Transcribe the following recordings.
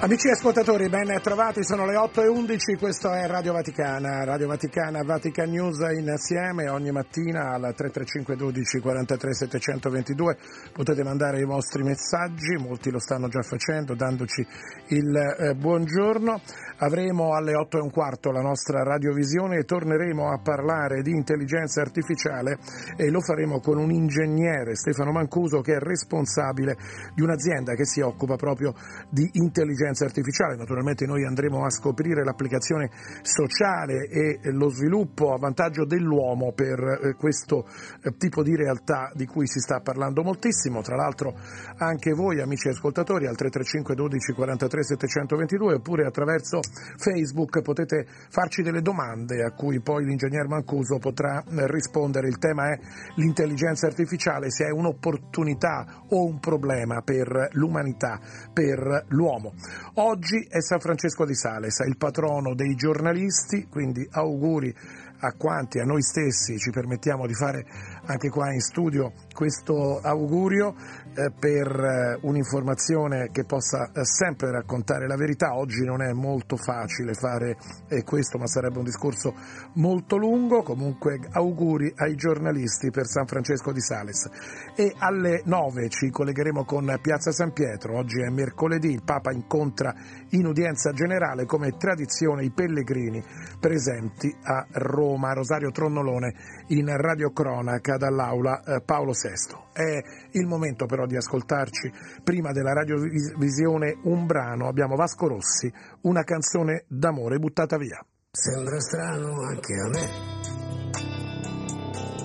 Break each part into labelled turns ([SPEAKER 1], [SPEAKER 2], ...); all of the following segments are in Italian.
[SPEAKER 1] Amici ascoltatori, ben trovati, sono le 8 e 11, questo è Radio Vaticana, Radio Vaticana, Vatican News insieme ogni mattina al 335 12 43 722, potete mandare i vostri messaggi, molti lo stanno già facendo dandoci il eh, buongiorno, avremo alle 8 e un quarto la nostra radiovisione e torneremo a parlare di intelligenza artificiale e lo faremo con un ingegnere, Stefano Mancuso, che è responsabile di un'azienda che si occupa proprio di intelligenza intelligenza artificiale. Naturalmente noi andremo a scoprire l'applicazione sociale e lo sviluppo a vantaggio dell'uomo per eh, questo eh, tipo di realtà di cui si sta parlando moltissimo. Tra l'altro anche voi amici ascoltatori al 335 12 43 722 oppure attraverso Facebook potete farci delle domande a cui poi l'ingegner Mancuso potrà eh, rispondere. Il tema è l'intelligenza artificiale, se è un'opportunità o un problema per l'umanità, per l'uomo. Oggi è San Francesco di Sales, il patrono dei giornalisti, quindi auguri a quanti, a noi stessi ci permettiamo di fare anche qua in studio questo augurio eh, per eh, un'informazione che possa eh, sempre raccontare la verità. Oggi non è molto facile fare questo, ma sarebbe un discorso molto lungo. Comunque auguri ai giornalisti per San Francesco di Sales. E alle 9 ci collegheremo con Piazza San Pietro. Oggi è mercoledì, il Papa incontra in udienza generale come tradizione i pellegrini presenti a Roma. Rosario Tronnolone in radiocronaca dall'aula eh, Paolo VI. È il momento però di ascoltarci prima della radiovisione un brano. Abbiamo Vasco Rossi, una canzone d'amore buttata via.
[SPEAKER 2] Sembra strano anche a me,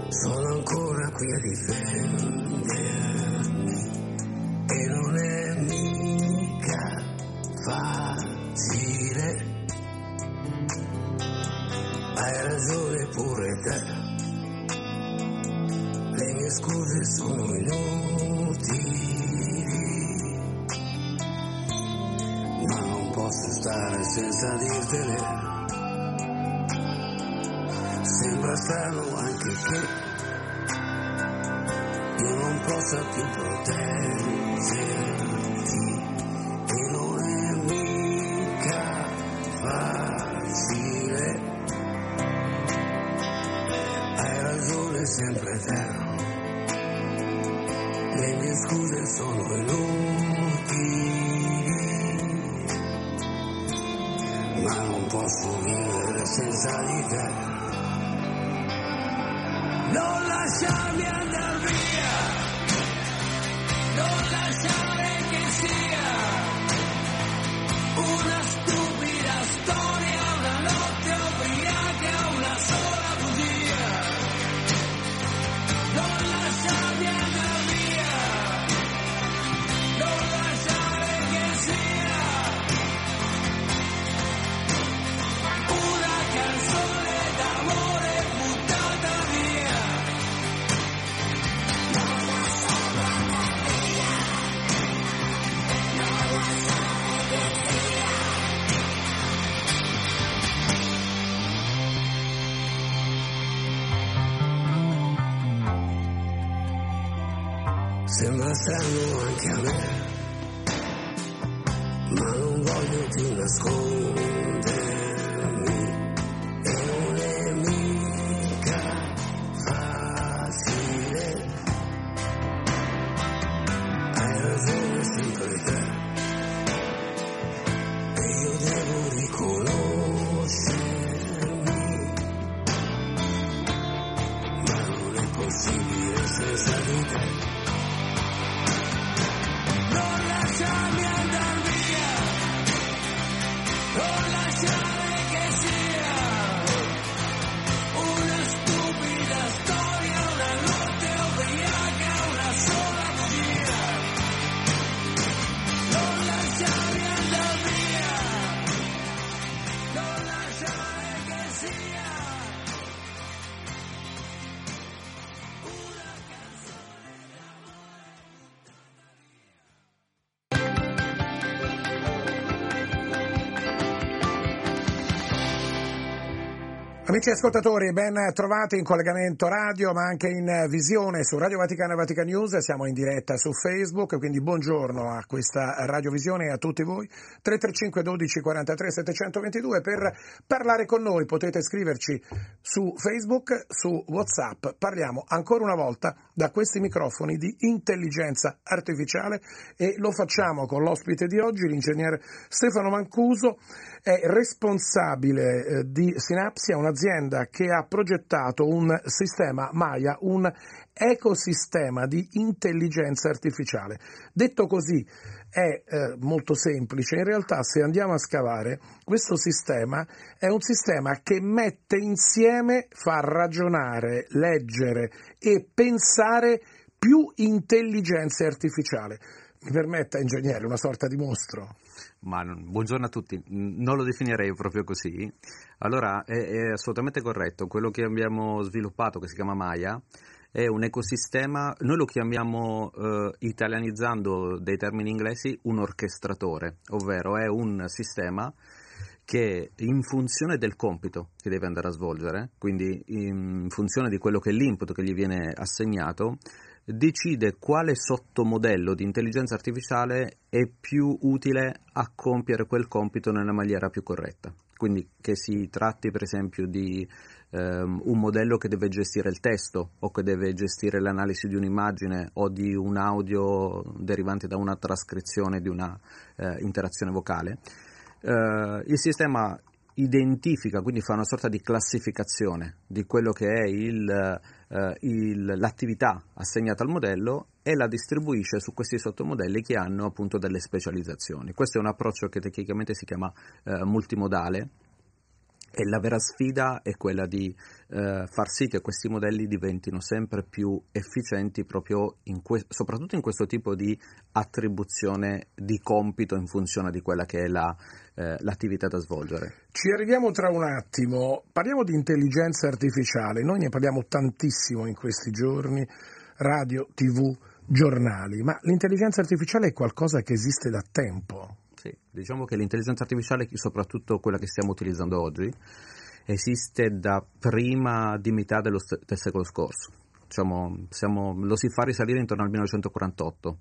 [SPEAKER 2] sono ancora qui a difendermi e non è mica facile. Hai ragione pure te le scuse sono inutili, ma non posso stare senza dirtele. Sembra strano anche che io non possa più proteggerti ma non posso vivere senza di te. Non lasciarmi andare via,
[SPEAKER 1] Amici ascoltatori, ben trovati in collegamento radio ma anche in visione su Radio Vaticana e Vatican News, siamo in diretta su Facebook, quindi buongiorno a questa radiovisione e a tutti voi. 335 12 43 722 per parlare con noi, potete scriverci su Facebook, su Whatsapp, parliamo ancora una volta da questi microfoni di intelligenza artificiale e lo facciamo con l'ospite di oggi, l'ingegnere Stefano Mancuso, è responsabile eh, di Sinapsia, un'azienda che ha progettato un sistema Maya, un ecosistema di intelligenza artificiale. Detto così, è eh, molto semplice, in realtà se andiamo a scavare, questo sistema è un sistema che mette insieme, fa ragionare, leggere e pensare più intelligenza artificiale. Mi permetta, ingegnere, una sorta di mostro.
[SPEAKER 3] Ma buongiorno a tutti, non lo definirei proprio così. Allora, è, è, assolutamente corretto. Quello che abbiamo sviluppato, che si chiama Maya, è un ecosistema, noi lo chiamiamo, eh, italianizzando dei termini inglesi, un orchestratore, ovvero è un sistema che in funzione del compito che deve andare a svolgere, quindi in funzione di quello che è l'input che gli viene assegnato, decide quale sottomodello di intelligenza artificiale è più utile a compiere quel compito nella maniera più corretta. Quindi che si tratti per esempio di um, un modello che deve gestire il testo o che deve gestire l'analisi di un'immagine o di un audio derivante da una trascrizione di una uh, interazione vocale. Uh, il sistema identifica, quindi fa una sorta di classificazione di quello che è il, eh, il, l'attività assegnata al modello e la distribuisce su questi sottomodelli che hanno appunto delle specializzazioni. Questo è un approccio che tecnicamente si chiama eh, multimodale e la vera sfida è quella di eh, far sì che questi modelli diventino sempre più efficienti in que- soprattutto in questo tipo di attribuzione di compito in funzione di quella che è la, eh, l'attività da svolgere.
[SPEAKER 1] Ci arriviamo tra un attimo, parliamo di intelligenza artificiale, noi ne parliamo tantissimo in questi giorni, radio, tv, giornali, ma l'intelligenza artificiale è qualcosa che esiste da tempo.
[SPEAKER 3] Sì, diciamo che l'intelligenza artificiale, soprattutto quella che stiamo utilizzando oggi, esiste da prima di metà dello, del secolo scorso. Diciamo, siamo, lo si fa risalire intorno al 1948-1950.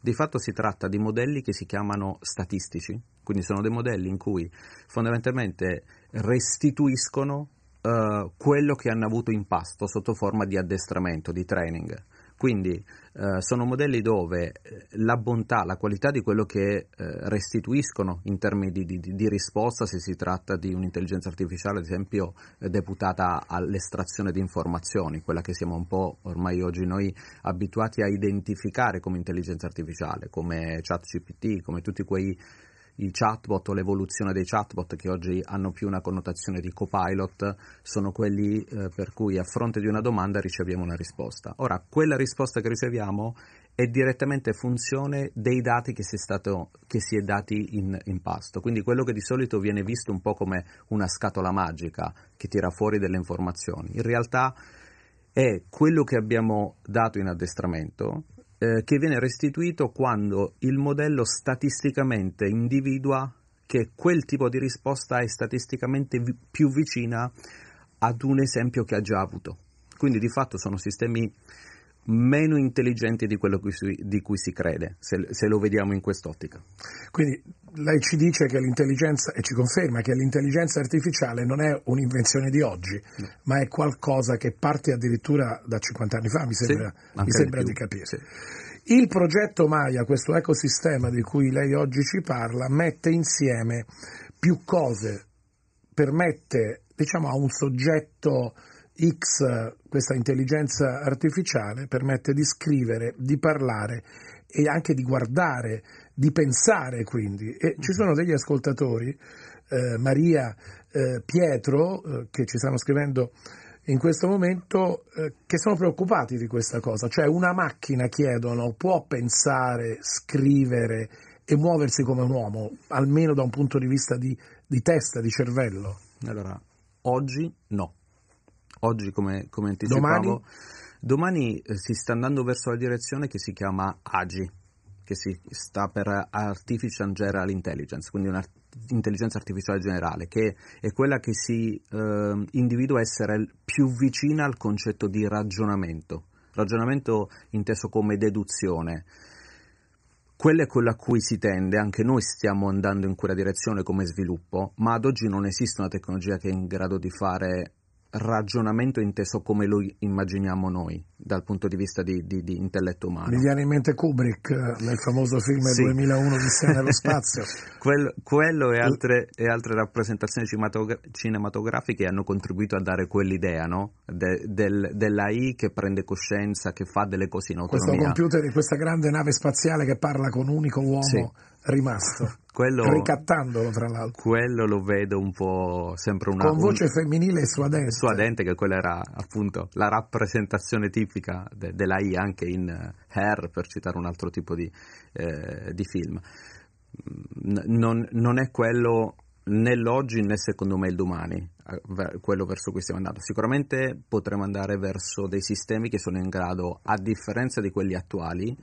[SPEAKER 3] Di fatto si tratta di modelli che si chiamano statistici, quindi sono dei modelli in cui fondamentalmente restituiscono uh, quello che hanno avuto in pasto sotto forma di addestramento, di training. Quindi eh, sono modelli dove eh, la bontà, la qualità di quello che eh, restituiscono in termini di, di, di, risposta, se si tratta di un'intelligenza artificiale, ad esempio, eh, deputata all'estrazione di informazioni, quella che siamo un po' ormai oggi noi abituati a identificare come intelligenza artificiale, come ChatGPT, come tutti quei i chatbot o l'evoluzione dei chatbot che oggi hanno più una connotazione di copilot sono quelli eh, per cui a fronte di una domanda riceviamo una risposta. Ora, quella risposta che riceviamo è direttamente funzione dei dati che si è, stato, che si è dati in, in, pasto. Quindi quello che di solito viene visto un po' come una scatola magica che tira fuori delle informazioni, in realtà è quello che abbiamo dato in addestramento eh, che viene restituito quando il modello statisticamente individua che quel tipo di risposta è statisticamente vi- più vicina ad un esempio che ha già avuto. Quindi di fatto sono sistemi meno intelligenti di quello di cui si crede, se, se, lo vediamo in quest'ottica.
[SPEAKER 1] Quindi lei ci dice che l'intelligenza, e ci conferma che l'intelligenza artificiale non è un'invenzione di oggi, no. ma è qualcosa che parte addirittura da 50 anni fa, mi sembra, sì, mi sembra di, di, capire. Sì. Il progetto Maya, questo ecosistema di cui lei oggi ci parla, mette insieme più cose, permette diciamo, a un soggetto X, questa intelligenza artificiale, permette di scrivere, di parlare e anche di guardare, di pensare quindi. E ci sono degli ascoltatori, eh, Maria, eh, Pietro, eh, che ci stanno scrivendo in questo momento, eh, che sono preoccupati di questa cosa. Cioè una macchina, chiedono, può pensare, scrivere e muoversi come un uomo, almeno da un punto di vista di, di testa, di cervello?
[SPEAKER 3] Allora, oggi no oggi come, come anticipavo, domani, domani eh, si sta andando verso la direzione che si chiama AGI, che si sta per Artificial General Intelligence, quindi intelligenza artificiale generale, che è quella che si eh, individua essere più vicina al concetto di ragionamento, ragionamento inteso come deduzione. Quella è quella a cui si tende, anche noi stiamo andando in quella direzione come sviluppo, ma ad oggi non esiste una tecnologia che è in grado di fare ragionamento inteso come lo immaginiamo noi dal punto di vista di, di, di intelletto umano.
[SPEAKER 1] Mi viene in mente Kubrick eh, nel famoso film sì. 2001 Odissea nello spazio.
[SPEAKER 3] quello, quello e, altre, e, altre, rappresentazioni cinematografiche hanno contribuito a dare quell'idea no? De, del, dell'AI che prende coscienza, che fa delle cose in autonomia.
[SPEAKER 1] Questo computer di questa grande nave spaziale che parla con un unico uomo. Sì rimasto. Quello, ricattandolo tra l'altro.
[SPEAKER 3] Quello lo vedo un po' sempre una...
[SPEAKER 1] Con voce un, femminile e suadente.
[SPEAKER 3] Suadente, che quella era appunto la rappresentazione tipica de, dell'AI anche in Hair, per citare un altro tipo di, eh, di film. Non, non, è quello né l'oggi né secondo me il domani, quello verso cui stiamo andando. Sicuramente potremo andare verso dei sistemi che sono in grado, a differenza di quelli attuali,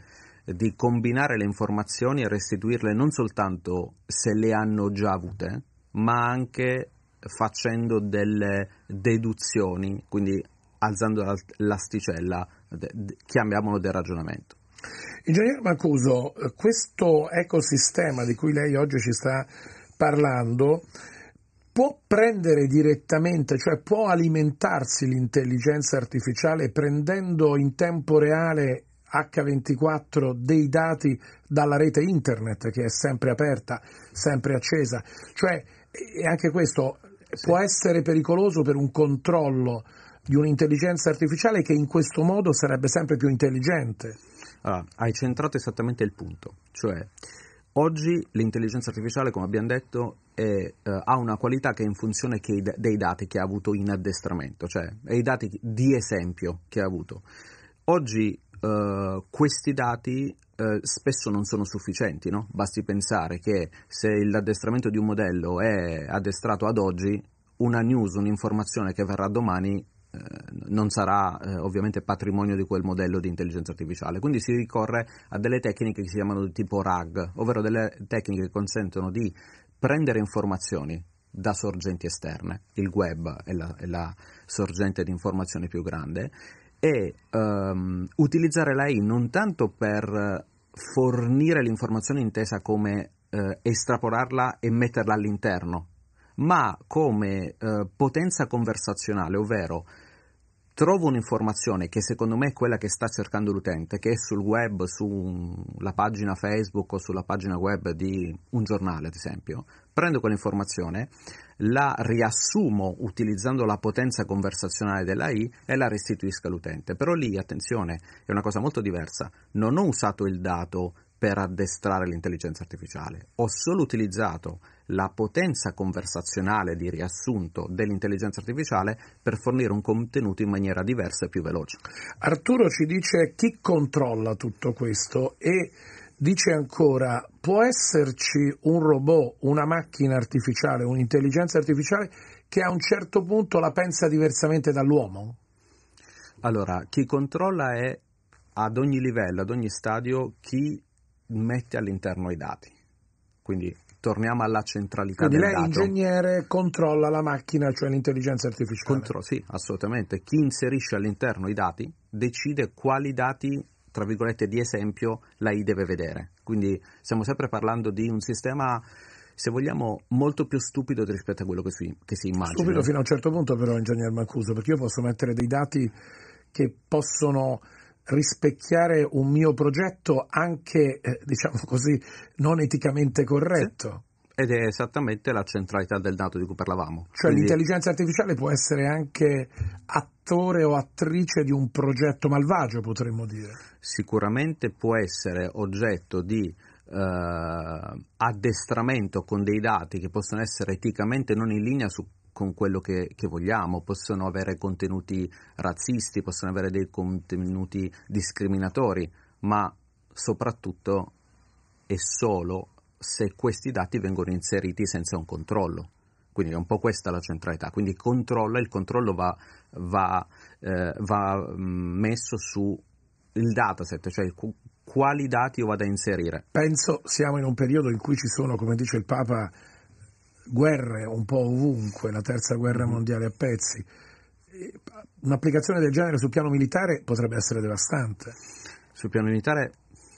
[SPEAKER 3] di combinare le informazioni e restituirle non soltanto se le hanno già avute, ma anche facendo delle deduzioni, quindi alzando l'asticella, chiamiamolo del ragionamento.
[SPEAKER 1] Ingegnere Mancuso, questo ecosistema di cui lei oggi ci sta parlando può prendere direttamente, cioè può alimentarsi l'intelligenza artificiale prendendo in tempo reale H24 dei dati dalla rete internet che è sempre aperta, sempre accesa. Cioè, e anche questo sì. può essere pericoloso per un controllo di un'intelligenza artificiale che in questo modo sarebbe sempre più intelligente.
[SPEAKER 3] Allora, hai centrato esattamente il punto, cioè oggi l'intelligenza artificiale, come abbiamo detto, è, eh, ha una qualità che è in funzione che, dei dati che ha avuto in addestramento, cioè i dati di esempio che ha avuto. Oggi uh, questi dati uh, spesso non sono sufficienti, no? basti pensare che se l'addestramento di un modello è addestrato ad oggi, una news, un'informazione che verrà domani eh, non sarà eh, ovviamente patrimonio di quel modello di intelligenza artificiale. Quindi si ricorre a delle tecniche che si chiamano di tipo RAG, ovvero delle tecniche che consentono di prendere informazioni da sorgenti esterne, il web è la, è la sorgente di informazioni più grande, e um, utilizzare l'AI non tanto per fornire l'informazione intesa come uh, estrapolarla e metterla all'interno, ma come uh, potenza conversazionale, ovvero trovo un'informazione che secondo me è quella che sta cercando l'utente, che è sul web, sulla pagina Facebook o sulla pagina web di un giornale, ad esempio, prendo quell'informazione, la riassumo utilizzando la potenza conversazionale dell'AI e la restituisco all'utente. Però lì, attenzione, è una cosa molto diversa. Non ho usato il dato per addestrare l'intelligenza artificiale, ho solo utilizzato la potenza conversazionale di riassunto dell'intelligenza artificiale per fornire un contenuto in maniera diversa e più veloce.
[SPEAKER 1] Arturo ci dice chi controlla tutto questo e dice ancora può esserci un robot, una macchina artificiale, un'intelligenza artificiale che a un certo punto la pensa diversamente dall'uomo?
[SPEAKER 3] Allora, chi controlla è ad ogni livello, ad ogni stadio, chi mette all'interno i dati. Quindi torniamo alla centralità
[SPEAKER 1] Quindi
[SPEAKER 3] del
[SPEAKER 1] lei,
[SPEAKER 3] dato.
[SPEAKER 1] ingegnere, controlla la macchina, cioè l'intelligenza artificiale.
[SPEAKER 3] Contro, sì, assolutamente. Chi inserisce all'interno i dati decide quali dati, tra virgolette, di esempio l'AI deve vedere. Quindi stiamo sempre parlando di un sistema se vogliamo, molto più stupido rispetto a quello che si, che si immagina.
[SPEAKER 1] Stupido fino a un certo punto però, ingegner Mancuso, perché io posso mettere dei dati che possono rispecchiare un mio progetto anche, eh, diciamo così, non eticamente corretto.
[SPEAKER 3] Sì. Ed è esattamente la centralità del dato di cui parlavamo.
[SPEAKER 1] Cioè Quindi... l'intelligenza artificiale può essere anche attore o attrice di un progetto malvagio, potremmo dire.
[SPEAKER 3] Sicuramente può essere oggetto di Uh, addestramento con dei dati che possono essere eticamente non in linea su con quello che, che, vogliamo, possono avere contenuti razzisti, possono avere dei contenuti discriminatori, ma soprattutto e solo se questi dati vengono inseriti senza un controllo. Quindi è un po' questa la centralità. Quindi controlla, il controllo va, va, eh, va mm, messo sul dataset, cioè quali dati io vado a inserire.
[SPEAKER 1] Penso siamo in un periodo in cui ci sono, come dice il Papa, guerre un po' ovunque, la terza guerra mondiale a pezzi. Un'applicazione del genere sul piano militare potrebbe essere devastante.
[SPEAKER 3] Sul piano militare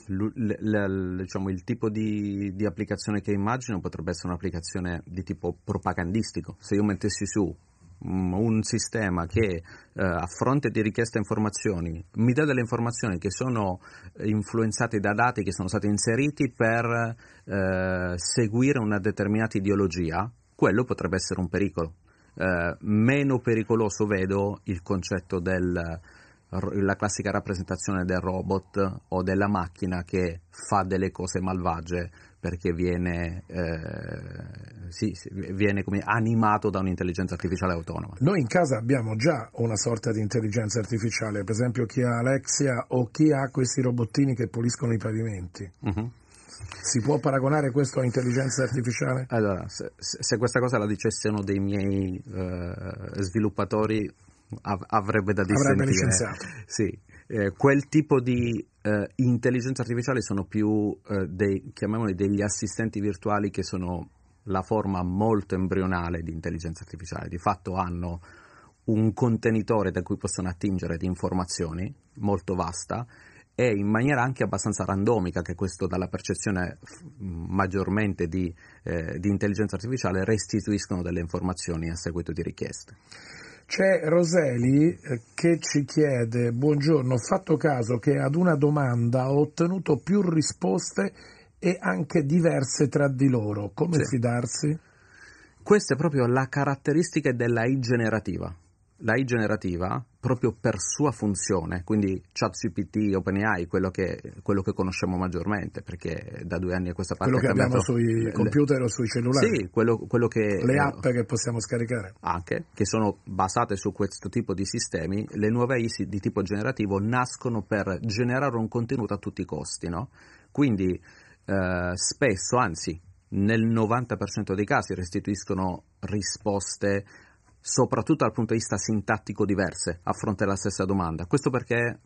[SPEAKER 3] diciamo, il tipo di, di, applicazione che immagino potrebbe essere un'applicazione di tipo propagandistico. Se io mettessi su un sistema che uh, a fronte di richiesta informazioni mi dà delle informazioni che sono influenzate da dati che sono stati inseriti per uh, seguire una determinata ideologia, quello potrebbe essere un pericolo. Uh, meno pericoloso vedo il concetto del la classica rappresentazione del robot o della macchina che fa delle cose malvagie perché viene, eh, sì, viene animato da un'intelligenza artificiale autonoma.
[SPEAKER 1] Noi in casa abbiamo già una sorta di intelligenza artificiale, per esempio chi ha Alexia o chi ha questi robottini che puliscono i pavimenti. Uh-huh. Si può paragonare questo a intelligenza artificiale?
[SPEAKER 3] Allora, se, se questa cosa la dicesse uno dei miei uh, sviluppatori av- avrebbe da dissentire.
[SPEAKER 1] Avrebbe licenziato.
[SPEAKER 3] Sì, eh, quel tipo di eh, intelligenza artificiale sono più eh, dei, chiamiamoli degli assistenti virtuali che sono la forma molto embrionale di intelligenza artificiale. Di fatto hanno un contenitore da cui possono attingere di informazioni molto vasta e in maniera anche abbastanza randomica, che questo dalla percezione maggiormente di, eh, di intelligenza artificiale restituiscono delle informazioni a seguito di richieste.
[SPEAKER 1] C'è Roseli eh, che ci chiede, buongiorno, ho fatto caso che ad una domanda ho ottenuto più risposte e anche diverse tra di loro, come sì. fidarsi?
[SPEAKER 3] Questa è proprio la caratteristica della I generativa la I generativa, proprio per sua funzione, quindi ChatGPT, OpenAI, quello che, quello che conosciamo maggiormente, perché da due anni a questa parte...
[SPEAKER 1] Quello che abbiamo sui
[SPEAKER 3] le,
[SPEAKER 1] computer o sui cellulari?
[SPEAKER 3] Sì, quello, quello che...
[SPEAKER 1] Le app che possiamo scaricare?
[SPEAKER 3] Anche, che sono basate su questo tipo di sistemi, le nuove I di tipo generativo nascono per generare un contenuto a tutti i costi, no? Quindi eh, spesso, anzi nel 90% dei casi restituiscono risposte soprattutto dal punto di vista sintattico diverse a fronte della stessa domanda. Questo perché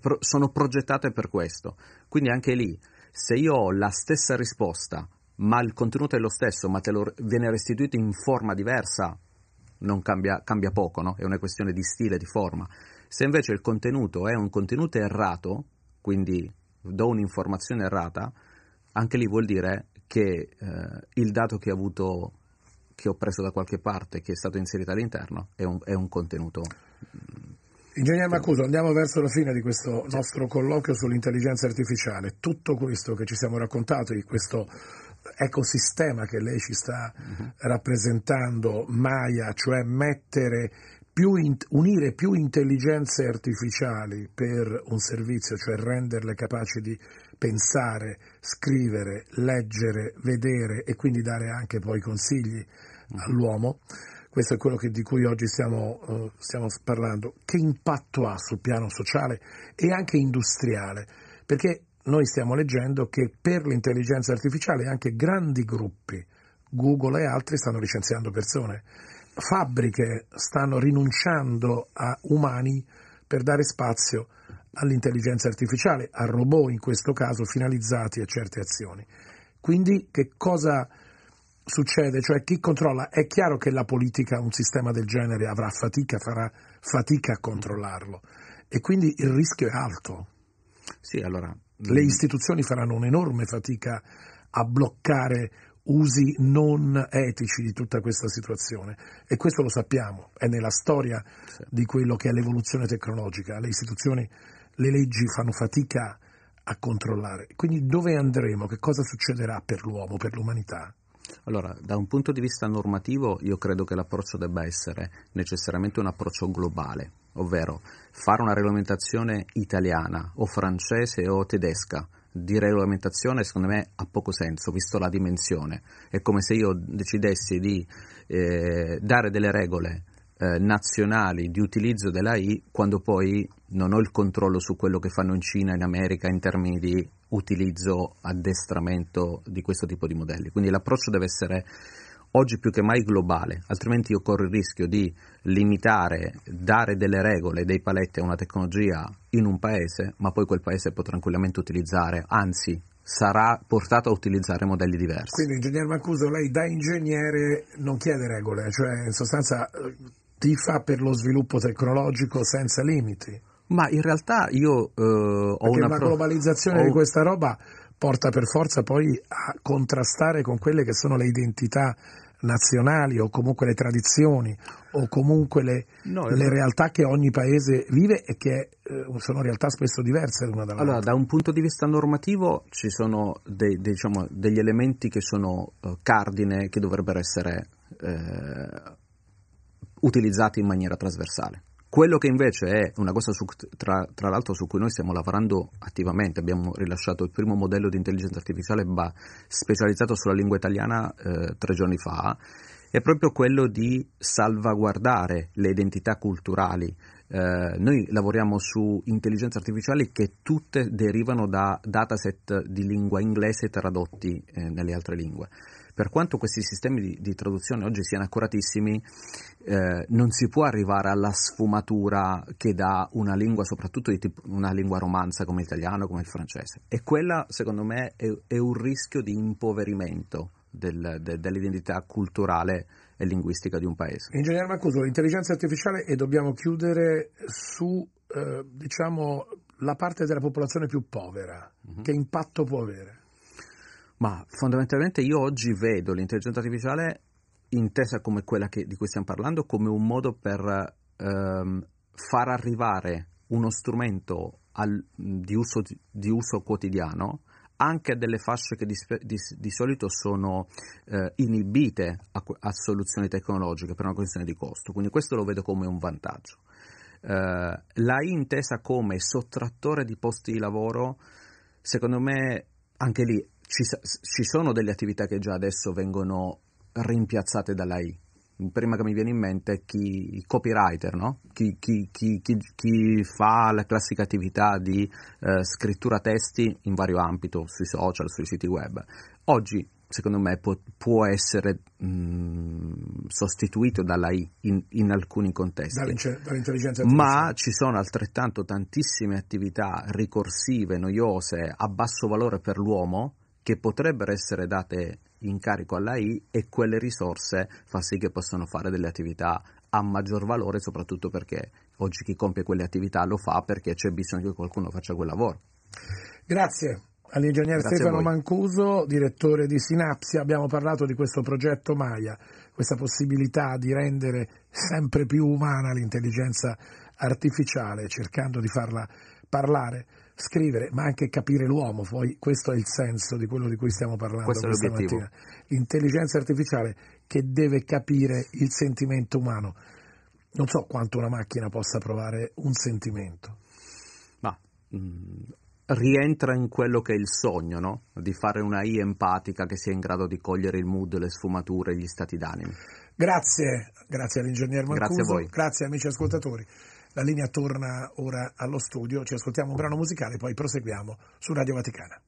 [SPEAKER 3] pro- sono progettate per questo. Quindi anche lì, se io ho la stessa risposta, ma il contenuto è lo stesso, ma te lo viene restituito in forma diversa, non cambia, cambia poco, no? È una questione di stile, di forma. Se invece il contenuto è un contenuto errato, quindi do un'informazione errata, anche lì vuol dire che eh, il dato che ha avuto che ho preso da qualche parte, che è stato inserito all'interno, è un, è un contenuto.
[SPEAKER 1] Ingegnere Macuso, andiamo verso la fine di questo nostro colloquio sull'intelligenza artificiale. Tutto questo che ci siamo raccontati, questo ecosistema che lei ci sta uh-huh. rappresentando, Maya, cioè mettere più in, unire più intelligenze artificiali per un servizio, cioè renderle capaci di pensare, scrivere, leggere, vedere e quindi dare anche poi consigli all'uomo, questo è quello che, di cui oggi stiamo, uh, stiamo parlando, che impatto ha sul piano sociale e anche industriale? Perché noi stiamo leggendo che per l'intelligenza artificiale anche grandi gruppi, Google e altri, stanno licenziando persone. Fabbriche stanno rinunciando a umani per dare spazio all'intelligenza artificiale, a robot in questo caso finalizzati a certe azioni. Quindi che cosa succede? Cioè chi controlla? È chiaro che la politica, un sistema del genere avrà fatica, farà fatica a controllarlo e quindi il rischio è alto.
[SPEAKER 3] Sì, allora...
[SPEAKER 1] Le mm. istituzioni faranno un'enorme fatica a bloccare usi non etici di tutta questa situazione e questo lo sappiamo, è nella storia sì. di quello che è l'evoluzione tecnologica, le istituzioni, le leggi fanno fatica a controllare. Quindi dove andremo? Che cosa succederà per l'uomo, per l'umanità?
[SPEAKER 3] Allora, da un punto di vista normativo io credo che l'approccio debba essere necessariamente un approccio globale, ovvero fare una regolamentazione italiana o francese o tedesca di regolamentazione secondo me ha poco senso, visto la dimensione. È come se io decidessi di eh, dare delle regole eh, nazionali di utilizzo dell'AI quando poi non ho il controllo su quello che fanno in Cina, in America in termini di utilizzo, addestramento di questo tipo di modelli. Quindi l'approccio deve essere oggi più che mai globale, altrimenti io corro il rischio di limitare, dare delle regole, dei paletti a una tecnologia in un paese, ma poi quel paese può tranquillamente utilizzare, anzi sarà portato a utilizzare modelli diversi.
[SPEAKER 1] Quindi, ingegner Mancuso, lei da ingegnere non chiede regole, cioè in sostanza eh, tifa per lo sviluppo tecnologico senza limiti.
[SPEAKER 3] Ma in realtà io eh, ho
[SPEAKER 1] Perché
[SPEAKER 3] una
[SPEAKER 1] la
[SPEAKER 3] pro-
[SPEAKER 1] globalizzazione
[SPEAKER 3] ho-
[SPEAKER 1] di questa roba porta per forza poi a contrastare con quelle che sono le identità nazionali o comunque le tradizioni o comunque le,
[SPEAKER 3] No,
[SPEAKER 1] le
[SPEAKER 3] realtà-
[SPEAKER 1] realtà che ogni paese vive e che eh, sono realtà spesso diverse l'una dall'altra.
[SPEAKER 3] Allora, da un punto di vista normativo ci sono dei- dei, diciamo, degli elementi che sono eh, cardine che dovrebbero essere eh, utilizzati in maniera trasversale. Quello che invece è una cosa su- tra, tra l'altro su cui noi stiamo lavorando attivamente, abbiamo rilasciato il primo modello di intelligenza artificiale ba- specializzato sulla lingua italiana eh, tre giorni fa, è proprio quello di salvaguardare le identità culturali. Eh, noi lavoriamo su intelligenze artificiali che tutte derivano da dataset di lingua inglese tradotti eh, nelle altre lingue. Per quanto questi sistemi di, di traduzione oggi siano accuratissimi, eh, non si può arrivare alla sfumatura che dà una lingua, soprattutto di tipo, una lingua romanza come l'italiano, come il francese. E quella, secondo me, è, è un rischio di impoverimento del- de- dell'identità culturale e linguistica di un paese.
[SPEAKER 1] Ingegner Mancuso, l'intelligenza artificiale e dobbiamo chiudere su eh, diciamo la parte della popolazione più povera.
[SPEAKER 3] Mhm.
[SPEAKER 1] Che impatto può avere?
[SPEAKER 3] Ma fondamentalmente io oggi vedo l'intelligenza artificiale intesa come quella che- di cui stiamo parlando come un modo per ehm, far arrivare uno strumento al- di, uso, di uso quotidiano anche a delle fasce che di, di- di solito sono eh, inibite a, a soluzioni tecnologiche per una questione di costo. Quindi questo lo vedo come un vantaggio. Eh, la intesa come sottrattore di posti di lavoro, secondo me anche lì ci, ci sono delle attività che già adesso vengono rimpiazzate dall'AI. Prima che mi viene in mente chi, copywriter, no? chi, chi- chi- chi- chi fa la classica attività di eh, scrittura testi in vario ambito, sui social, sui siti web. Oggi, secondo me, può, può essere mh, sostituito dall'AI in, in alcuni contesti.
[SPEAKER 1] Dall'intelligenza artificiale?
[SPEAKER 3] Ma ci sono altrettanto tantissime attività ricorsive, noiose, a basso valore per l'uomo che potrebbero essere date in carico all'AI e quelle risorse fa sì che possano fare delle attività a maggior valore, soprattutto perché oggi chi compie quelle attività lo fa perché c'è bisogno che qualcuno faccia quel lavoro.
[SPEAKER 1] Grazie all'ingegner
[SPEAKER 3] Grazie
[SPEAKER 1] Stefano. Mancuso, direttore di Sinapsi. Abbiamo parlato di questo progetto Maya, questa possibilità di rendere sempre più umana l'intelligenza artificiale, cercando di farla parlare, scrivere, ma anche capire l'uomo. Poi questo è il senso di quello di cui stiamo parlando
[SPEAKER 3] Questo
[SPEAKER 1] questa mattina. L'intelligenza artificiale che deve capire il sentimento umano. Non so quanto una macchina possa provare un sentimento.
[SPEAKER 3] Ma mh, rientra in quello che è il sogno, no? Di fare una I empatica che sia in grado di cogliere il mood, le sfumature, gli stati d'animo.
[SPEAKER 1] Grazie, grazie all'ingegner Mancuso,
[SPEAKER 3] Grazie a voi.
[SPEAKER 1] grazie amici ascoltatori. La linea torna ora allo studio, ci ascoltiamo un brano musicale, poi proseguiamo su Radio Vaticana.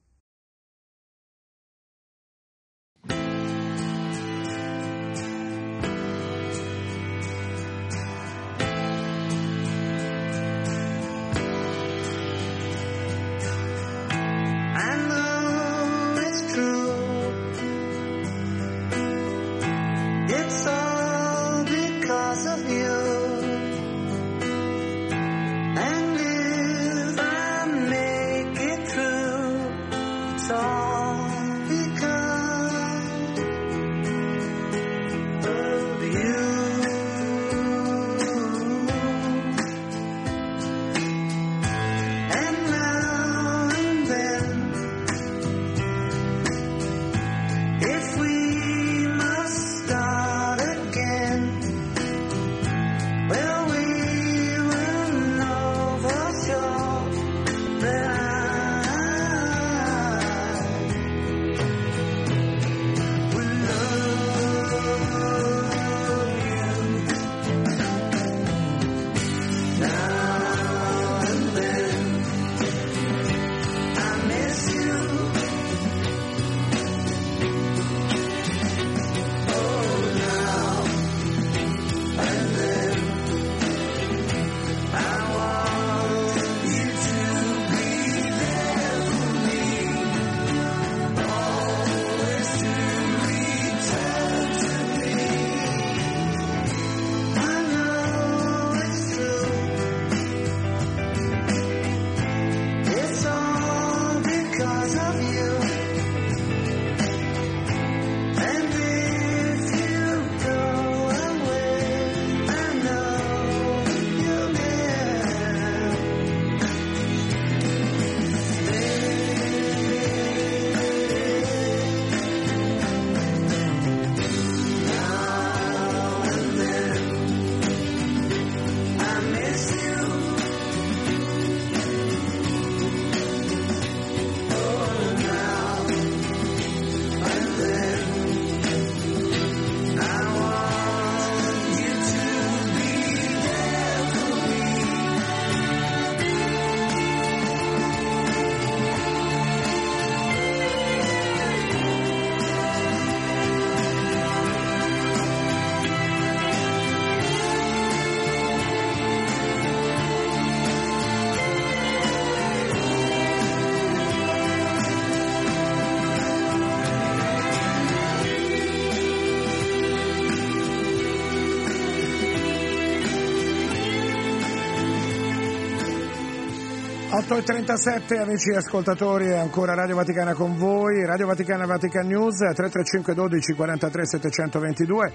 [SPEAKER 1] 8.37 amici ascoltatori, ancora Radio Vaticana con voi, Radio Vaticana Vatican News 335 12 43 722,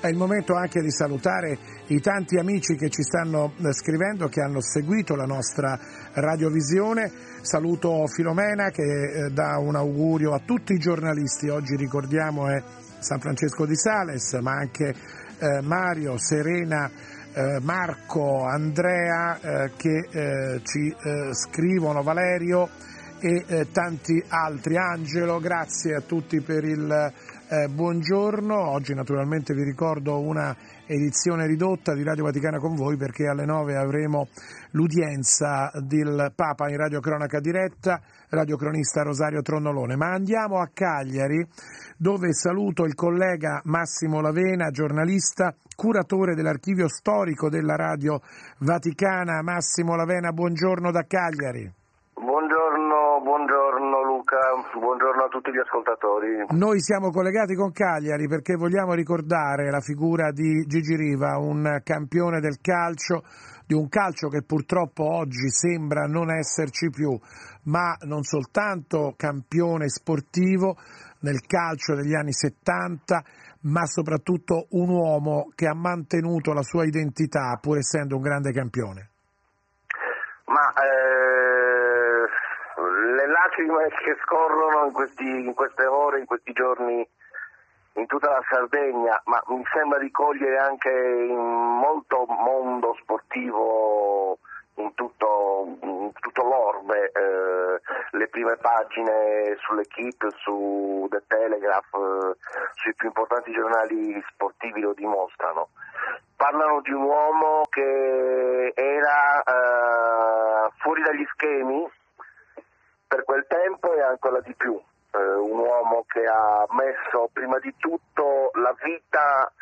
[SPEAKER 1] è il momento anche di salutare i tanti amici che ci stanno eh, scrivendo, che hanno seguito la nostra radiovisione, saluto Filomena che eh, dà un augurio a tutti i giornalisti, oggi ricordiamo è San Francesco di Sales, ma anche eh, Mario, Serena, eh, Marco, Andrea eh, che eh, ci eh, scrivono, Valerio e tanti altri. Angelo, grazie a tutti per il buongiorno. Oggi naturalmente vi ricordo una edizione ridotta di Radio Vaticana con voi perché alle 9 avremo l'udienza del Papa in Radio Cronaca diretta, radiocronista Rosario Tronnolone. Ma andiamo a Cagliari dove saluto il collega Massimo Lavena, giornalista curatore dell'archivio storico della Radio Vaticana. Massimo Lavena, buongiorno da Cagliari.
[SPEAKER 4] Buongiorno, buongiorno Luca, buongiorno a tutti gli ascoltatori.
[SPEAKER 1] Noi siamo collegati con Cagliari perché vogliamo ricordare la figura di Gigi Riva, un campione del calcio, di un calcio che purtroppo oggi sembra non esserci più, ma non soltanto campione sportivo nel calcio degli anni 70, ma soprattutto un uomo che ha mantenuto la sua identità pur essendo un grande campione.
[SPEAKER 4] Ma eh, le lacrime che scorrono in, questi, in queste ore, in questi giorni in tutta la Sardegna, ma mi sembra di cogliere anche in molto mondo sportivo in tutto, in tutto l'orbe eh, le prime pagine sull'equipe, su The Telegraph, eh, sui più importanti giornali sportivi lo dimostrano. Parlano di un uomo che era eh, fuori dagli schemi per quel tempo e ancora di più. Eh, un uomo che ha messo prima di tutto la vita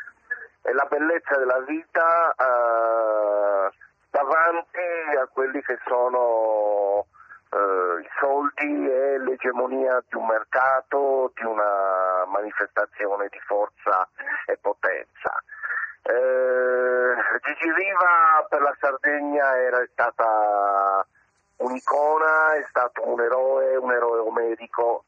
[SPEAKER 4] e la bellezza della vita eh, davanti a quelli che sono eh, i soldi e l'egemonia di un mercato, di una manifestazione di forza e potenza. Eh, Gigi Riva per la Sardegna era stata un'icona, è stato un eroe, un eroe omerico,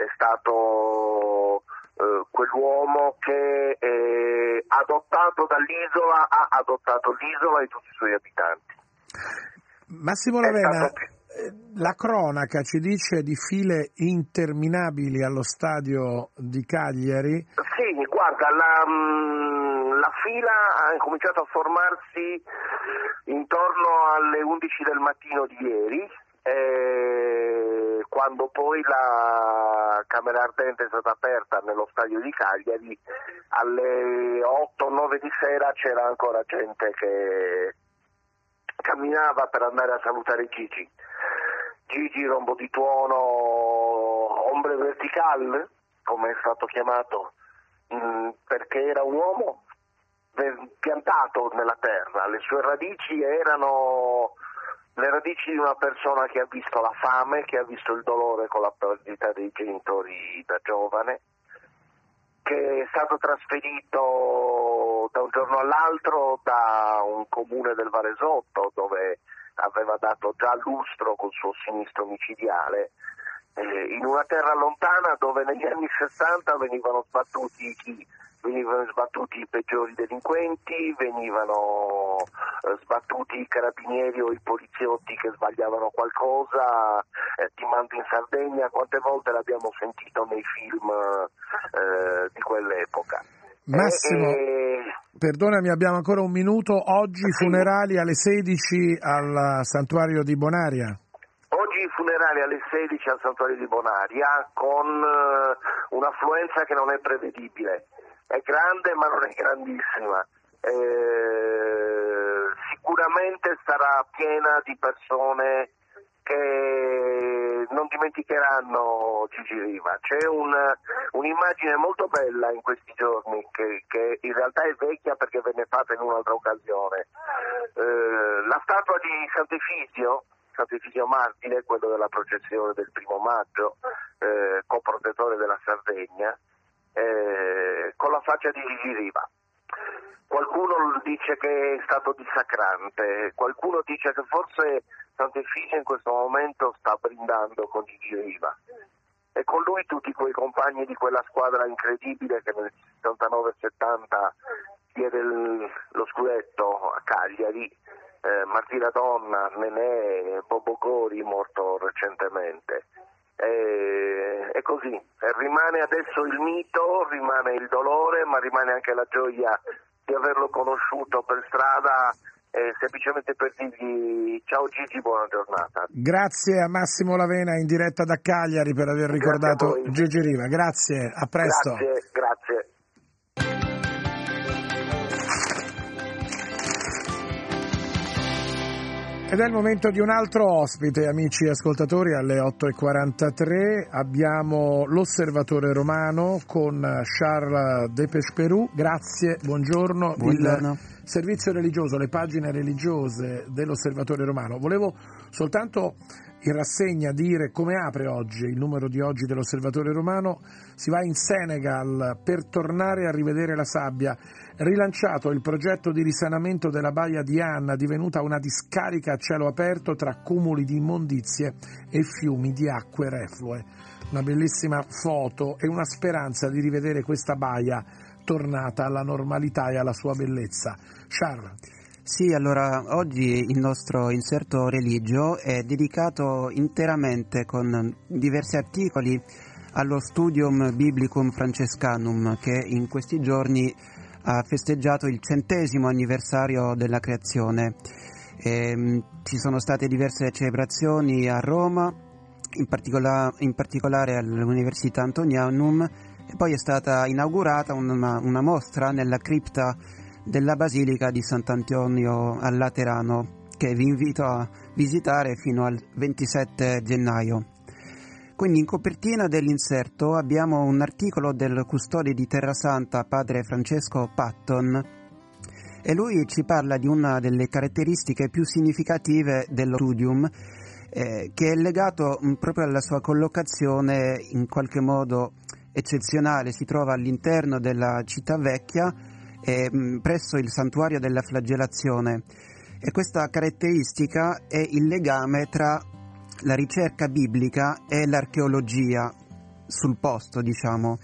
[SPEAKER 4] è stato eh, quell'uomo che eh, adottato dall'isola ha adottato l'isola e tutti i suoi abitanti.
[SPEAKER 1] Massimo Lavena, eh, la cronaca ci dice di file interminabili allo stadio di Cagliari.
[SPEAKER 4] Sì, guarda, la, mm, la fila ha cominciato a formarsi intorno alle 11 del mattino di ieri eh, quando poi la Camera Ardente è stata aperta nello stadio di Cagliari, alle 8-9 di sera c'era ancora gente che camminava per andare a salutare Gigi. Gigi rombo di tuono, ombre vertical, come è stato chiamato, perché era un uomo piantato nella terra, le sue radici erano le radici di una persona che ha visto la fame, che ha visto il dolore con la perdita dei genitori da giovane, che è stato trasferito da un giorno all'altro da un comune del Varesotto dove aveva dato già lustro col suo sinistro micidiale, eh, in una terra lontana dove negli anni 60 venivano sbattuti venivano sbattuti i peggiori delinquenti, venivano eh, sbattuti i carabinieri o i poliziotti che sbagliavano qualcosa, eh, ti mando in Sardegna, quante volte l'abbiamo sentito nei film eh, di quell'epoca.
[SPEAKER 1] Massimo, e, perdonami, abbiamo ancora un minuto. Oggi sì. funerali alle 16 al santuario di Bonaria.
[SPEAKER 4] Oggi funerali alle 16 al santuario di Bonaria con uh, un'affluenza che non è prevedibile è grande ma non è grandissima. Eh, sicuramente sarà piena di persone che non dimenticheranno Gigi Riva. C'è un, un'immagine molto bella in questi giorni che, che, in realtà è vecchia perché venne fatta in un'altra occasione. Eh, la statua di Sant'Efisio, Sant'Efisio Martire, quello della processione del primo maggio, eh, coprotettore della Sardegna, eh, con la faccia di Gigi Riva. Qualcuno dice che è stato dissacrante, qualcuno dice che forse Sant'Effisia in questo momento sta brindando con Gigi Riva e con lui tutti quei compagni di quella squadra incredibile che nel 79-70 diede il- lo scudetto a Cagliari, eh, Martina Donna, Nenè, Bobo Gori morto recentemente. E, e così, rimane adesso il mito, rimane il dolore, ma rimane anche la gioia di averlo conosciuto per strada eh, semplicemente per dirgli ciao Gigi, buona giornata.
[SPEAKER 1] Grazie a Massimo Lavena in diretta da Cagliari per aver ricordato. Gigi Riva. Grazie, a presto.
[SPEAKER 4] Grazie, grazie.
[SPEAKER 1] Ed è il momento di un altro ospite, amici ascoltatori, alle 8.43 abbiamo l'osservatore romano con Charles Depesperou. Grazie, buongiorno.
[SPEAKER 5] Buongiorno.
[SPEAKER 1] Il servizio religioso, le pagine religiose dell'osservatore romano. Volevo soltanto in rassegna dire come apre oggi il numero di oggi dell'osservatore romano. Si va in Senegal per tornare a rivedere la sabbia. Rilanciato il progetto di risanamento della baia di Anna, divenuta una discarica a cielo aperto tra cumuli di immondizie e fiumi di acque reflue. Una bellissima foto e una speranza di rivedere questa baia tornata alla normalità e alla sua bellezza. Charles.
[SPEAKER 5] Sì, allora oggi il nostro inserto religio è dedicato interamente con diversi articoli allo Studium Biblicum Francescanum che in questi giorni ha festeggiato il centesimo anniversario della creazione. Ehm, ci sono state diverse celebrazioni a Roma, in, particola- in particolare all'Università Antonianum, e poi è stata inaugurata una, una mostra nella cripta della Basilica di Sant'Antonio al Laterano, che vi invito a visitare fino al 27 gennaio. Quindi in copertina dell'inserto abbiamo un articolo del custode di Terrasanta, padre Francesco Patton, e lui ci parla di una delle caratteristiche più significative dello studium, eh, che è legato mh, proprio alla sua collocazione in qualche modo eccezionale. Si trova all'interno della città vecchia, eh, presso il santuario della flagellazione. E questa caratteristica è il legame tra la ricerca biblica e l'archeologia sul posto, diciamo.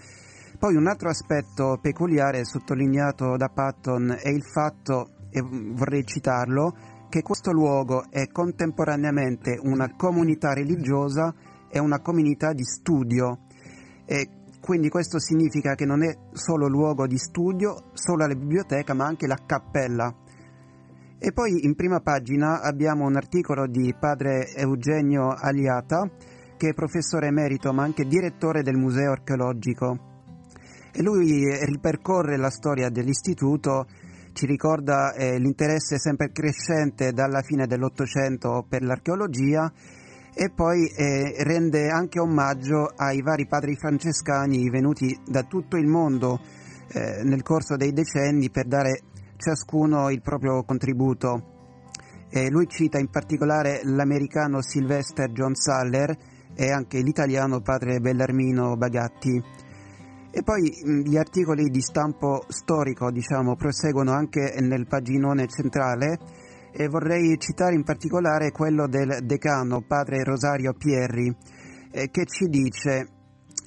[SPEAKER 5] Poi un altro aspetto peculiare sottolineato da Patton è il fatto, e vorrei citarlo, che questo luogo è contemporaneamente una comunità religiosa e una comunità di studio. E quindi questo significa che non è solo luogo di studio, solo la biblioteca, ma anche la cappella. E poi in prima pagina abbiamo un articolo di padre Eugenio Aliata, che è professore emerito ma anche direttore del Museo Archeologico. E lui ripercorre la storia dell'istituto, ci ricorda eh, l'interesse sempre crescente dalla fine dell'Ottocento per l'archeologia e poi eh, rende anche omaggio ai vari padri francescani venuti da tutto il mondo eh, nel corso dei decenni per dare ciascuno il proprio contributo. Eh, lui cita in particolare l'americano Sylvester John Saller e anche l'italiano padre Bellarmino Bagatti. E poi mh, gli articoli di stampo storico, diciamo, proseguono anche nel paginone centrale e vorrei citare in particolare quello del decano, padre Rosario Pierri, eh, che ci dice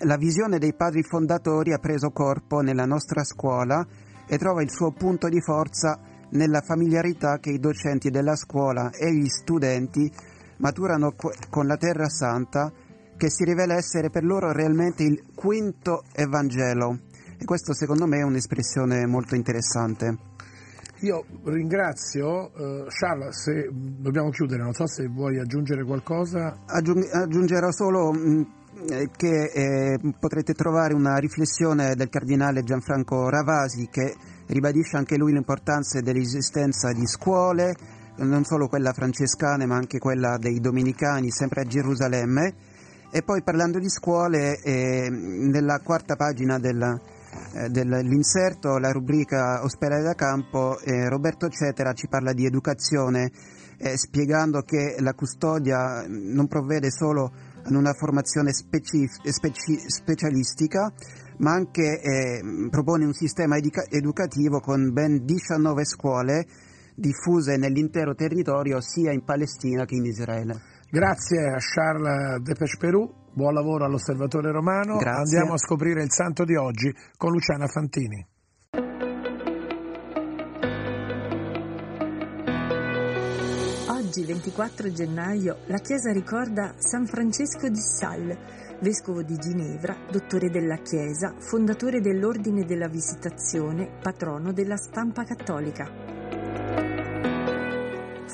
[SPEAKER 5] la visione dei padri fondatori ha preso corpo nella nostra scuola e trova il suo punto di forza nella familiarità che i docenti della scuola e gli studenti maturano co- con la Terra Santa che si rivela essere per loro realmente il quinto Evangelo. E questo secondo me è un'espressione molto interessante.
[SPEAKER 1] Io ringrazio eh, Charles, se dobbiamo chiudere, non so se vuoi aggiungere qualcosa.
[SPEAKER 5] Aggiung- aggiungerò solo mh, eh, che eh, potrete trovare una riflessione del cardinale Gianfranco Ravasi che ribadisce anche lui l'importanza dell'esistenza di scuole, non solo quella francescana ma anche quella dei domenicani, sempre a Gerusalemme. E poi parlando di scuole, eh, nella quarta pagina del, eh, dell'inserto, la rubrica ospedale da campo, eh, Roberto Cetera ci parla di educazione, eh, spiegando che la custodia non provvede solo ad una formazione specif- speci- specialistica, ma anche eh, propone un sistema educa- educativo con ben 19 scuole diffuse nell'intero territorio sia in Palestina che in Israele.
[SPEAKER 1] Grazie a Charles Depeche Perù, buon lavoro all'Osservatore Romano.
[SPEAKER 5] Grazie.
[SPEAKER 1] Andiamo a scoprire il santo di oggi con Luciana Fantini.
[SPEAKER 6] Oggi, 24 gennaio, la Chiesa ricorda San Francesco di Sales, vescovo di Ginevra, dottore della Chiesa, fondatore dell'Ordine della Visitazione, patrono della stampa cattolica.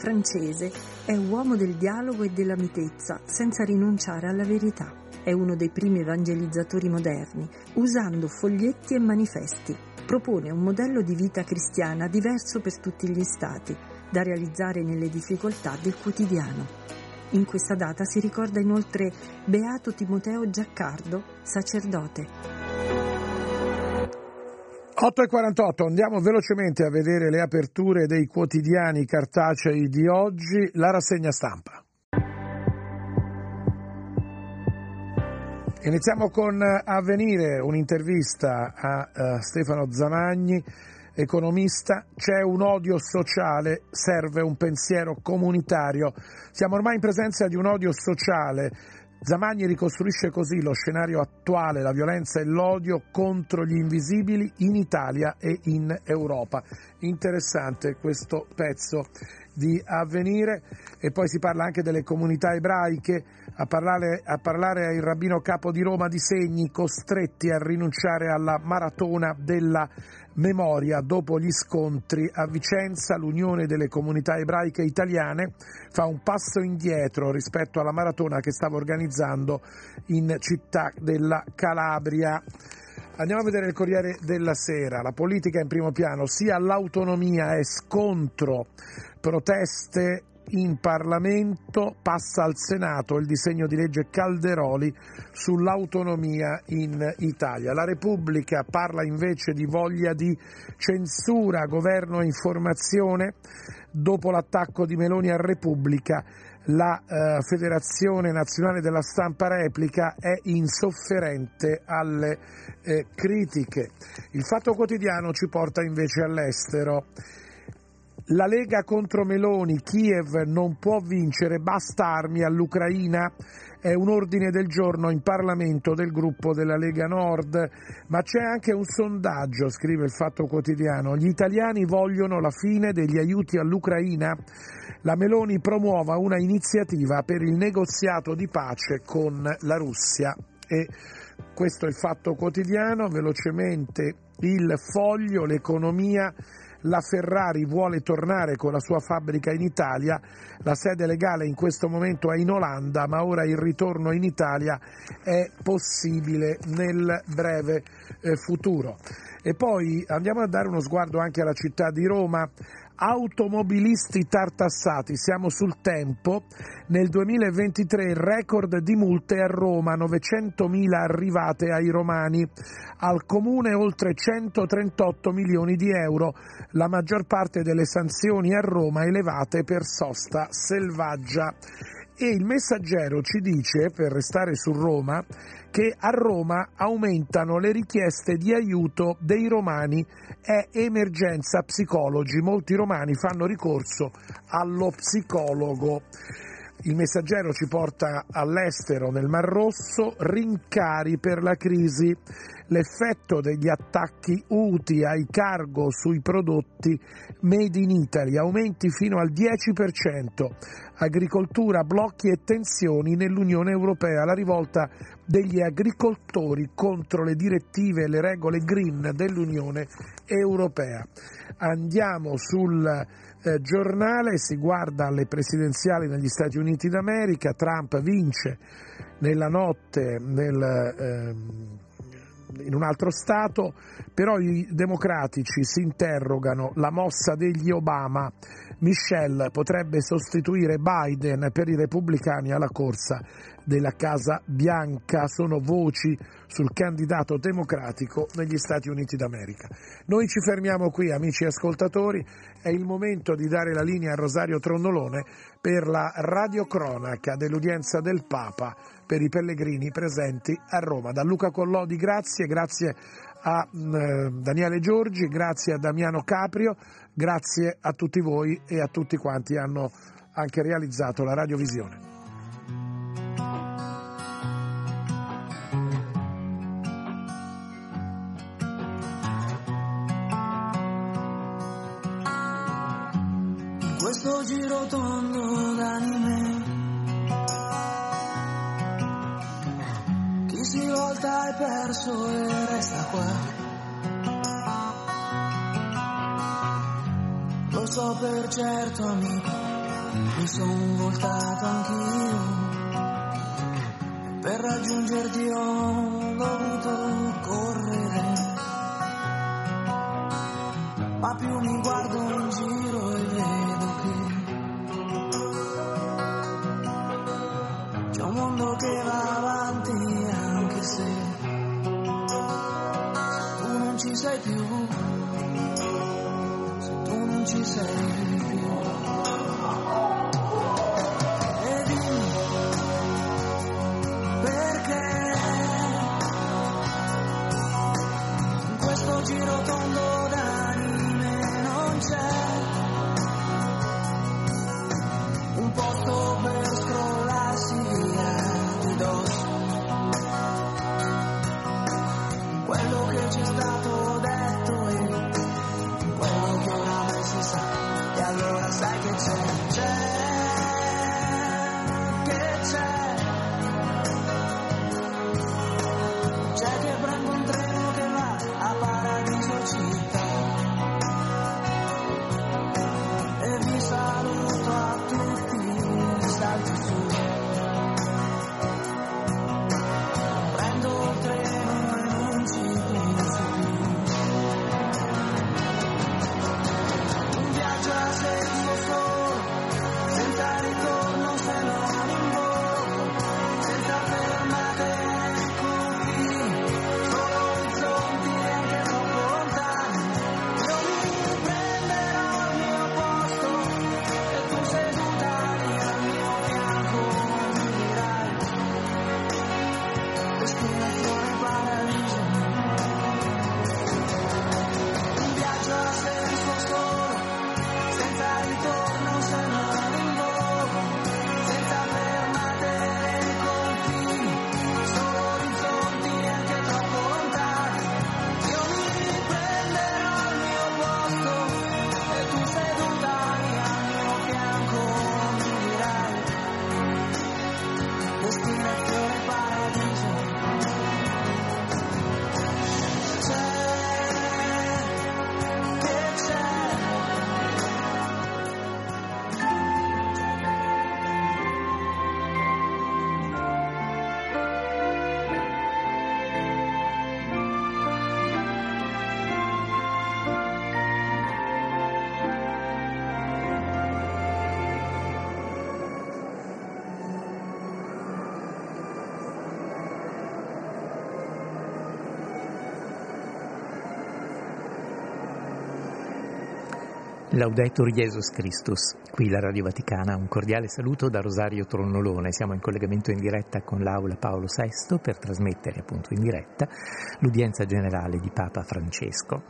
[SPEAKER 6] Francese è uomo del dialogo e della mitezza, senza rinunciare alla verità. È uno dei primi evangelizzatori moderni, usando foglietti e manifesti. Propone un modello di vita cristiana diverso per tutti gli stati, da realizzare nelle difficoltà del quotidiano. In questa data si ricorda inoltre Beato Timoteo Giaccardo, sacerdote.
[SPEAKER 1] 8.48, andiamo velocemente a vedere le aperture dei quotidiani cartacei di oggi, la rassegna stampa. Iniziamo con Avvenire, un'intervista a eh, Stefano Zamagni, economista, c'è un odio sociale, serve un pensiero comunitario. Siamo ormai in presenza di un odio sociale. Zamagni ricostruisce così lo scenario attuale, la violenza e l'odio contro gli invisibili in Italia e in Europa. Interessante questo pezzo di avvenire. E poi si parla anche delle comunità ebraiche, a parlare, a parlare il rabbino capo di Roma di Segni, costretti a rinunciare alla maratona della memoria dopo gli scontri a Vicenza, l'Unione delle comunità ebraiche italiane fa un passo indietro rispetto alla maratona che stava organizzando in città della Calabria. Andiamo a vedere il Corriere della Sera, la politica in primo piano, sia l'autonomia è scontro, proteste in Parlamento, passa al Senato il disegno di legge Calderoli sull'autonomia in Italia. La Repubblica parla invece di voglia di censura, governo e informazione. Dopo l'attacco di Meloni a Repubblica, la eh, Federazione Nazionale della Stampa Replica è insofferente alle eh, critiche. Il Fatto Quotidiano ci porta invece all'estero. La Lega contro Meloni, Kiev non può vincere, basta armi all'Ucraina, è un ordine del giorno in Parlamento del gruppo della Lega Nord, ma c'è anche un sondaggio, scrive il Fatto Quotidiano, gli italiani vogliono la fine degli aiuti all'Ucraina, la Meloni promuova una iniziativa per il negoziato di pace con la Russia. E questo è il Fatto Quotidiano, velocemente il foglio, l'economia la Ferrari vuole tornare con la sua fabbrica in Italia, la sede legale in questo momento è in Olanda, ma ora il ritorno in Italia è possibile nel breve eh, futuro. E poi andiamo a dare uno sguardo anche alla città di Roma. Automobilisti tartassati, siamo sul tempo. Nel 2023 record di multe a Roma, 900.000 arrivate ai romani. Al comune oltre 138 milioni di euro, la maggior parte delle sanzioni a Roma elevate per sosta selvaggia. E il messaggero ci dice, per restare su Roma, che a Roma aumentano le richieste di aiuto dei romani, è emergenza psicologi, molti romani fanno ricorso allo psicologo. Il messaggero ci porta all'estero, nel Mar Rosso, rincari per la crisi, l'effetto degli attacchi UTI ai cargo sui prodotti made in Italy, aumenti fino al 10%, agricoltura, blocchi e tensioni nell'Unione Europea, la rivolta degli agricoltori contro le direttive e le regole green dell'Unione Europea. Andiamo sul eh, giornale, si guarda alle presidenziali negli Stati Uniti d'America, Trump vince nella notte nel, ehm, in un altro Stato, però i democratici si interrogano la mossa degli Obama. Michelle potrebbe sostituire Biden per i repubblicani alla corsa della Casa Bianca, sono voci sul candidato democratico negli Stati Uniti d'America. Noi ci fermiamo qui, amici ascoltatori, è il momento di dare la linea a Rosario Trondolone per la radiocronaca dell'udienza del Papa per i pellegrini presenti a Roma. Da Luca Collodi grazie, grazie a eh, Daniele Giorgi, grazie a Damiano Caprio, grazie a tutti voi e a tutti quanti hanno anche realizzato la radiovisione.
[SPEAKER 7] Certo amico Mi son voltato anch'io. Per raggiungerti ho dovuto correre ma più mi guardo in giro giro tondo d'anime
[SPEAKER 8] Laudetur Jesus Christus, qui la Radio Vaticana, un cordiale saluto da Rosario Tronnolone, siamo in collegamento in diretta con l'Aula Paolo VI per trasmettere appunto in diretta l'udienza generale di Papa Francesco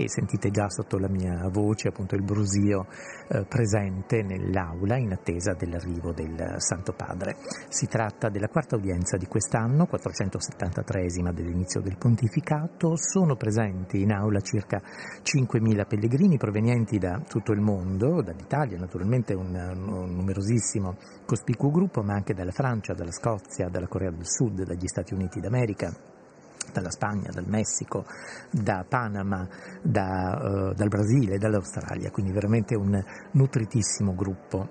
[SPEAKER 8] e sentite già sotto la mia voce appunto il brusio eh, presente nell'Aula in attesa dell'arrivo del Santo Padre. Si tratta della quarta udienza di quest'anno, 473esima dell'inizio del pontificato, sono presenti in Aula circa 5.000 pellegrini provenienti da tutto il mondo, dall'Italia naturalmente un, un numerosissimo cospicuo gruppo, ma anche dalla Francia, dalla Scozia, dalla Corea del Sud, dagli Stati Uniti d'America, dalla Spagna, dal Messico, da Panama, da, uh, dal Brasile, dall'Australia, quindi veramente un nutritissimo gruppo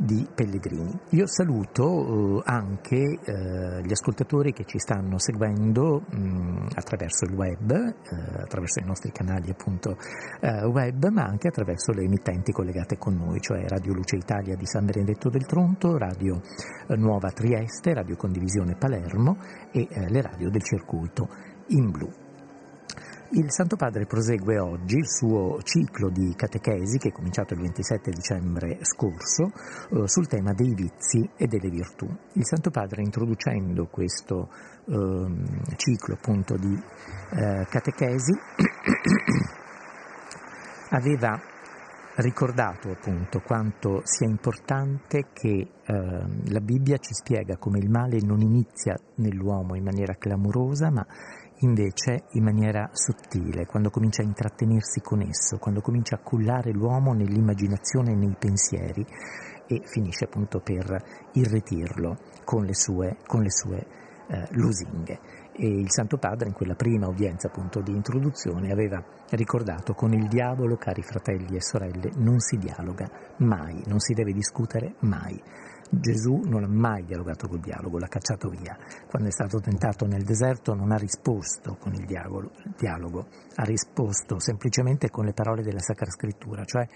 [SPEAKER 8] di pellegrini. Io saluto eh, anche eh, gli ascoltatori che ci stanno seguendo mh, attraverso il web, eh, attraverso i nostri canali appunto web, ma anche attraverso le emittenti collegate con noi, cioè Radio Luce Italia di San Benedetto del Tronto, Radio Nuova Trieste, Radio Condivisione Palermo e le radio del circuito in blu. Il Santo Padre prosegue oggi il suo ciclo di catechesi che è cominciato il 27 dicembre scorso eh, sul tema dei vizi e delle virtù. Il Santo Padre introducendo questo eh, ciclo appunto di eh, catechesi aveva ricordato appunto quanto sia importante che eh, la Bibbia ci spiega come il male non inizia nell'uomo in maniera clamorosa, ma invece in maniera sottile, quando comincia a intrattenersi con esso, quando comincia a cullare l'uomo nell'immaginazione e nei pensieri e finisce appunto per irretirlo con le sue, con le sue eh, lusinghe. E il Santo Padre in quella prima udienza appunto di introduzione aveva ricordato con il diavolo, cari fratelli e sorelle, non si dialoga mai, non si deve discutere mai. Gesù non ha mai dialogato col dialogo, l'ha cacciato via. Quando è stato tentato nel deserto non ha risposto con il dialogo, ha risposto semplicemente con le parole della Sacra Scrittura, cioè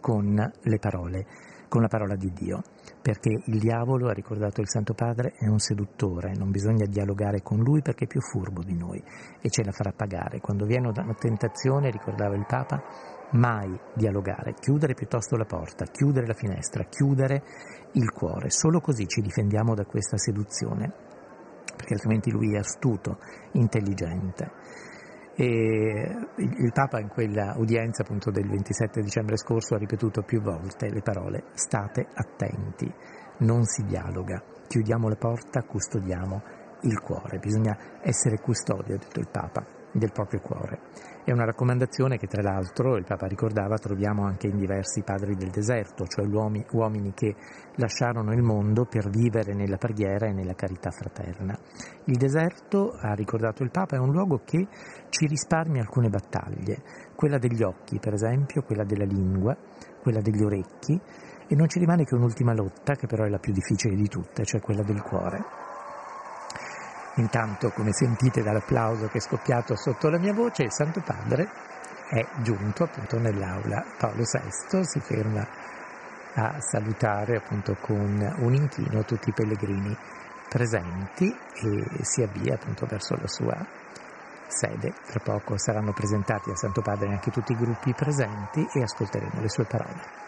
[SPEAKER 8] con le parole, con la parola di Dio. Perché il diavolo, ha ricordato il Santo Padre, è un seduttore, non bisogna dialogare con lui perché è più furbo di noi e ce la farà pagare. Quando viene una tentazione, ricordava il Papa, mai dialogare, chiudere piuttosto la porta, chiudere la finestra, chiudere il cuore. Solo così ci difendiamo da questa seduzione, perché altrimenti lui è astuto, intelligente. E il Papa in quella udienza appunto del 27 dicembre scorso ha ripetuto più volte le parole state attenti, non si dialoga, chiudiamo la porta, custodiamo il cuore, bisogna essere custodi, ha detto il Papa, del proprio cuore. È una raccomandazione che tra l'altro il Papa ricordava troviamo anche in diversi padri del deserto, cioè uomini, che lasciarono il mondo per vivere nella preghiera e nella carità fraterna. Il deserto, ha ricordato il Papa, è un luogo che ci risparmia alcune battaglie, quella degli occhi per esempio, quella della lingua, quella degli orecchi e non ci rimane che un'ultima lotta che però è la più difficile di tutte, cioè quella del cuore. Intanto, come sentite dall'applauso che è scoppiato sotto la mia voce, il Santo Padre è giunto appunto nell'aula Paolo VI, si ferma a salutare appunto con un inchino tutti i pellegrini presenti e si avvia appunto verso la sua sede. Tra poco saranno presentati al Santo Padre anche tutti i gruppi presenti e ascolteremo le sue parole.